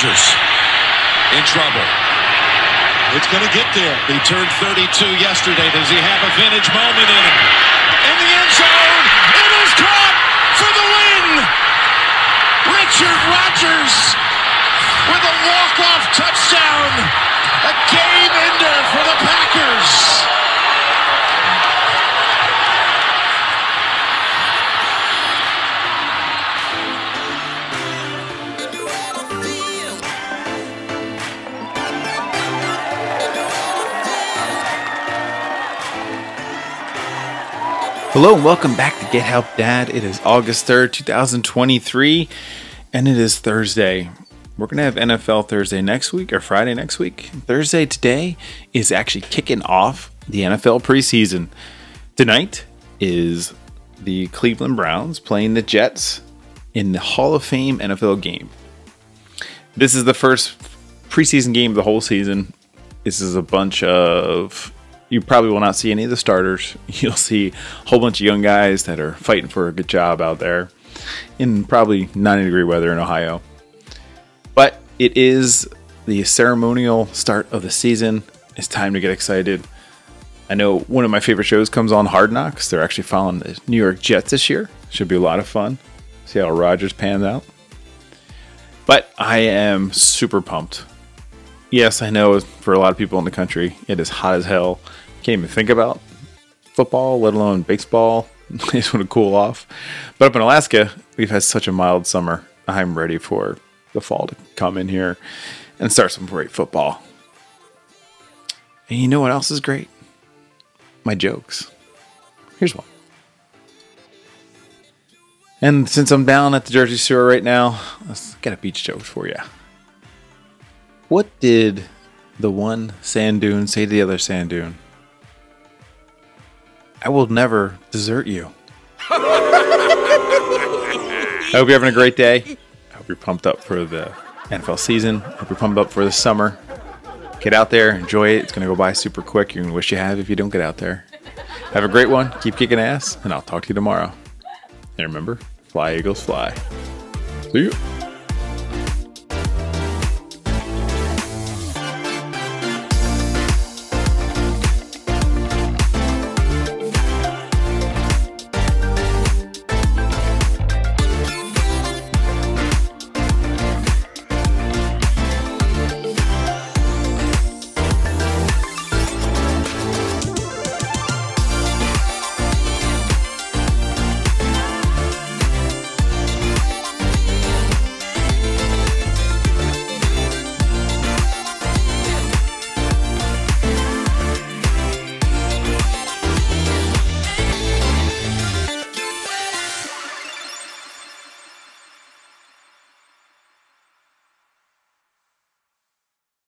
Rodgers in trouble. It's going to get there. He turned 32 yesterday. Does he have a vintage moment in him? In the end zone, Hello and welcome back to Get Help Dad. It is August 3rd, 2023, and it is Thursday. We're going to have NFL Thursday next week or Friday next week. Thursday today is actually kicking off the NFL preseason. Tonight is the Cleveland Browns playing the Jets in the Hall of Fame NFL game. This is the first preseason game of the whole season. This is a bunch of you probably will not see any of the starters. You'll see a whole bunch of young guys that are fighting for a good job out there in probably 90 degree weather in Ohio. But it is the ceremonial start of the season. It's time to get excited. I know one of my favorite shows comes on Hard Knocks. They're actually following the New York Jets this year. Should be a lot of fun. See how Rodgers pans out. But I am super pumped. Yes, I know for a lot of people in the country, it is hot as hell can't even think about football, let alone baseball. I just want to cool off. But up in Alaska, we've had such a mild summer. I'm ready for the fall to come in here and start some great football. And you know what else is great? My jokes. Here's one. And since I'm down at the Jersey Shore right now, let's get a beach joke for you. What did the one sand dune say to the other sand dune? I will never desert you. I hope you're having a great day. I hope you're pumped up for the NFL season. I hope you're pumped up for the summer. Get out there, enjoy it. It's going to go by super quick. You're going to wish you have if you don't get out there. Have a great one. Keep kicking ass, and I'll talk to you tomorrow. And remember, fly, Eagles, fly. See you.